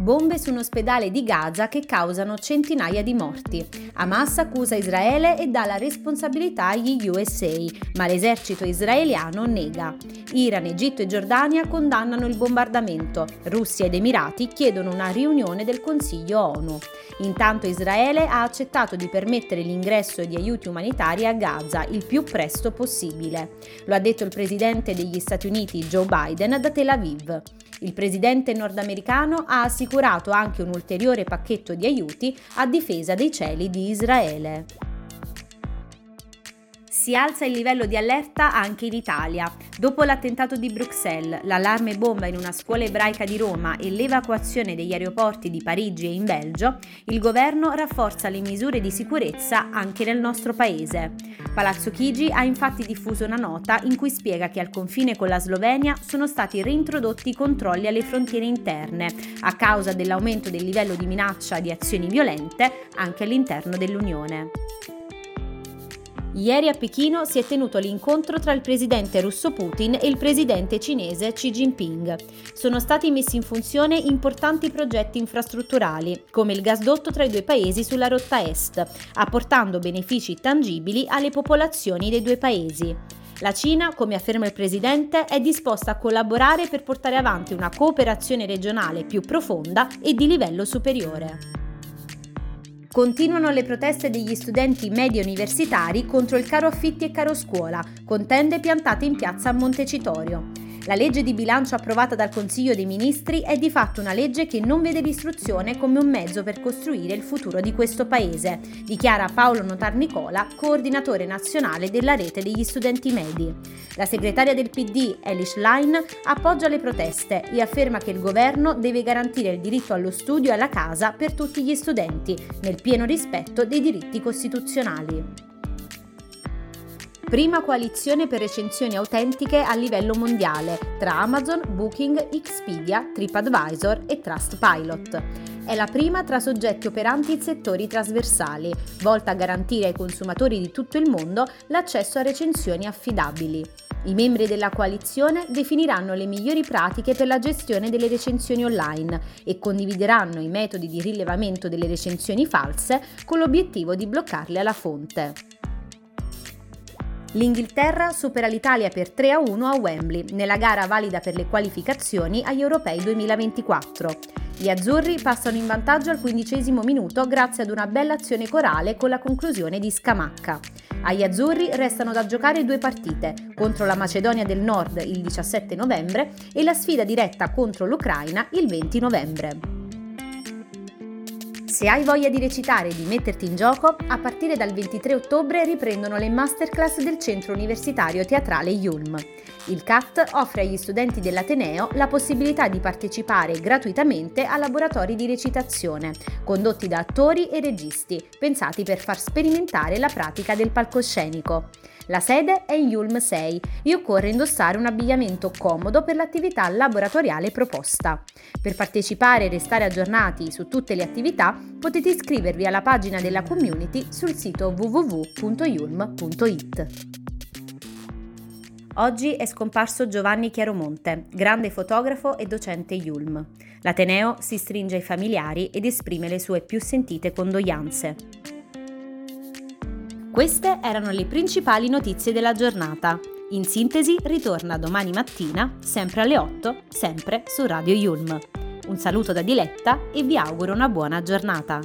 Bombe su un ospedale di Gaza che causano centinaia di morti. Hamas accusa Israele e dà la responsabilità agli USA, ma l'esercito israeliano nega. Iran, Egitto e Giordania condannano il bombardamento. Russia ed Emirati chiedono una riunione del Consiglio ONU. Intanto Israele ha accettato di permettere l'ingresso di aiuti umanitari a Gaza il più presto possibile. Lo ha detto il presidente degli Stati Uniti Joe Biden da Tel Aviv. Il presidente nordamericano ha assicurato anche un ulteriore pacchetto di aiuti a difesa dei cieli di Israele. Si alza il livello di allerta anche in Italia. Dopo l'attentato di Bruxelles, l'allarme bomba in una scuola ebraica di Roma e l'evacuazione degli aeroporti di Parigi e in Belgio, il governo rafforza le misure di sicurezza anche nel nostro paese. Palazzo Chigi ha infatti diffuso una nota in cui spiega che al confine con la Slovenia sono stati reintrodotti i controlli alle frontiere interne a causa dell'aumento del livello di minaccia di azioni violente anche all'interno dell'Unione. Ieri a Pechino si è tenuto l'incontro tra il presidente russo Putin e il presidente cinese Xi Jinping. Sono stati messi in funzione importanti progetti infrastrutturali, come il gasdotto tra i due paesi sulla rotta est, apportando benefici tangibili alle popolazioni dei due paesi. La Cina, come afferma il Presidente, è disposta a collaborare per portare avanti una cooperazione regionale più profonda e di livello superiore. Continuano le proteste degli studenti medio universitari contro il caro affitti e caro scuola, con tende piantate in piazza a Montecitorio. La legge di bilancio approvata dal Consiglio dei Ministri è di fatto una legge che non vede l'istruzione come un mezzo per costruire il futuro di questo Paese, dichiara Paolo Notar Nicola, coordinatore nazionale della rete degli studenti medi. La segretaria del PD, Elish Line, appoggia le proteste e afferma che il governo deve garantire il diritto allo studio e alla casa per tutti gli studenti, nel pieno rispetto dei diritti costituzionali prima coalizione per recensioni autentiche a livello mondiale tra Amazon, Booking, Expedia, TripAdvisor e Trustpilot. È la prima tra soggetti operanti in settori trasversali, volta a garantire ai consumatori di tutto il mondo l'accesso a recensioni affidabili. I membri della coalizione definiranno le migliori pratiche per la gestione delle recensioni online e condivideranno i metodi di rilevamento delle recensioni false con l'obiettivo di bloccarle alla fonte. L'Inghilterra supera l'Italia per 3 a 1 a Wembley, nella gara valida per le qualificazioni agli Europei 2024. Gli azzurri passano in vantaggio al quindicesimo minuto grazie ad una bella azione corale con la conclusione di Scamacca. Agli azzurri restano da giocare due partite, contro la Macedonia del Nord il 17 novembre e la sfida diretta contro l'Ucraina il 20 novembre. Se hai voglia di recitare e di metterti in gioco, a partire dal 23 ottobre riprendono le masterclass del Centro Universitario Teatrale Yulm. Il CAT offre agli studenti dell'Ateneo la possibilità di partecipare gratuitamente a laboratori di recitazione, condotti da attori e registi, pensati per far sperimentare la pratica del palcoscenico. La sede è in Yulm 6 e occorre indossare un abbigliamento comodo per l'attività laboratoriale proposta. Per partecipare e restare aggiornati su tutte le attività potete iscrivervi alla pagina della community sul sito www.yulm.it. Oggi è scomparso Giovanni Chiaromonte, grande fotografo e docente Yulm. L'Ateneo si stringe ai familiari ed esprime le sue più sentite condoglianze. Queste erano le principali notizie della giornata. In sintesi ritorna domani mattina, sempre alle 8, sempre su Radio Yulm. Un saluto da Diletta e vi auguro una buona giornata.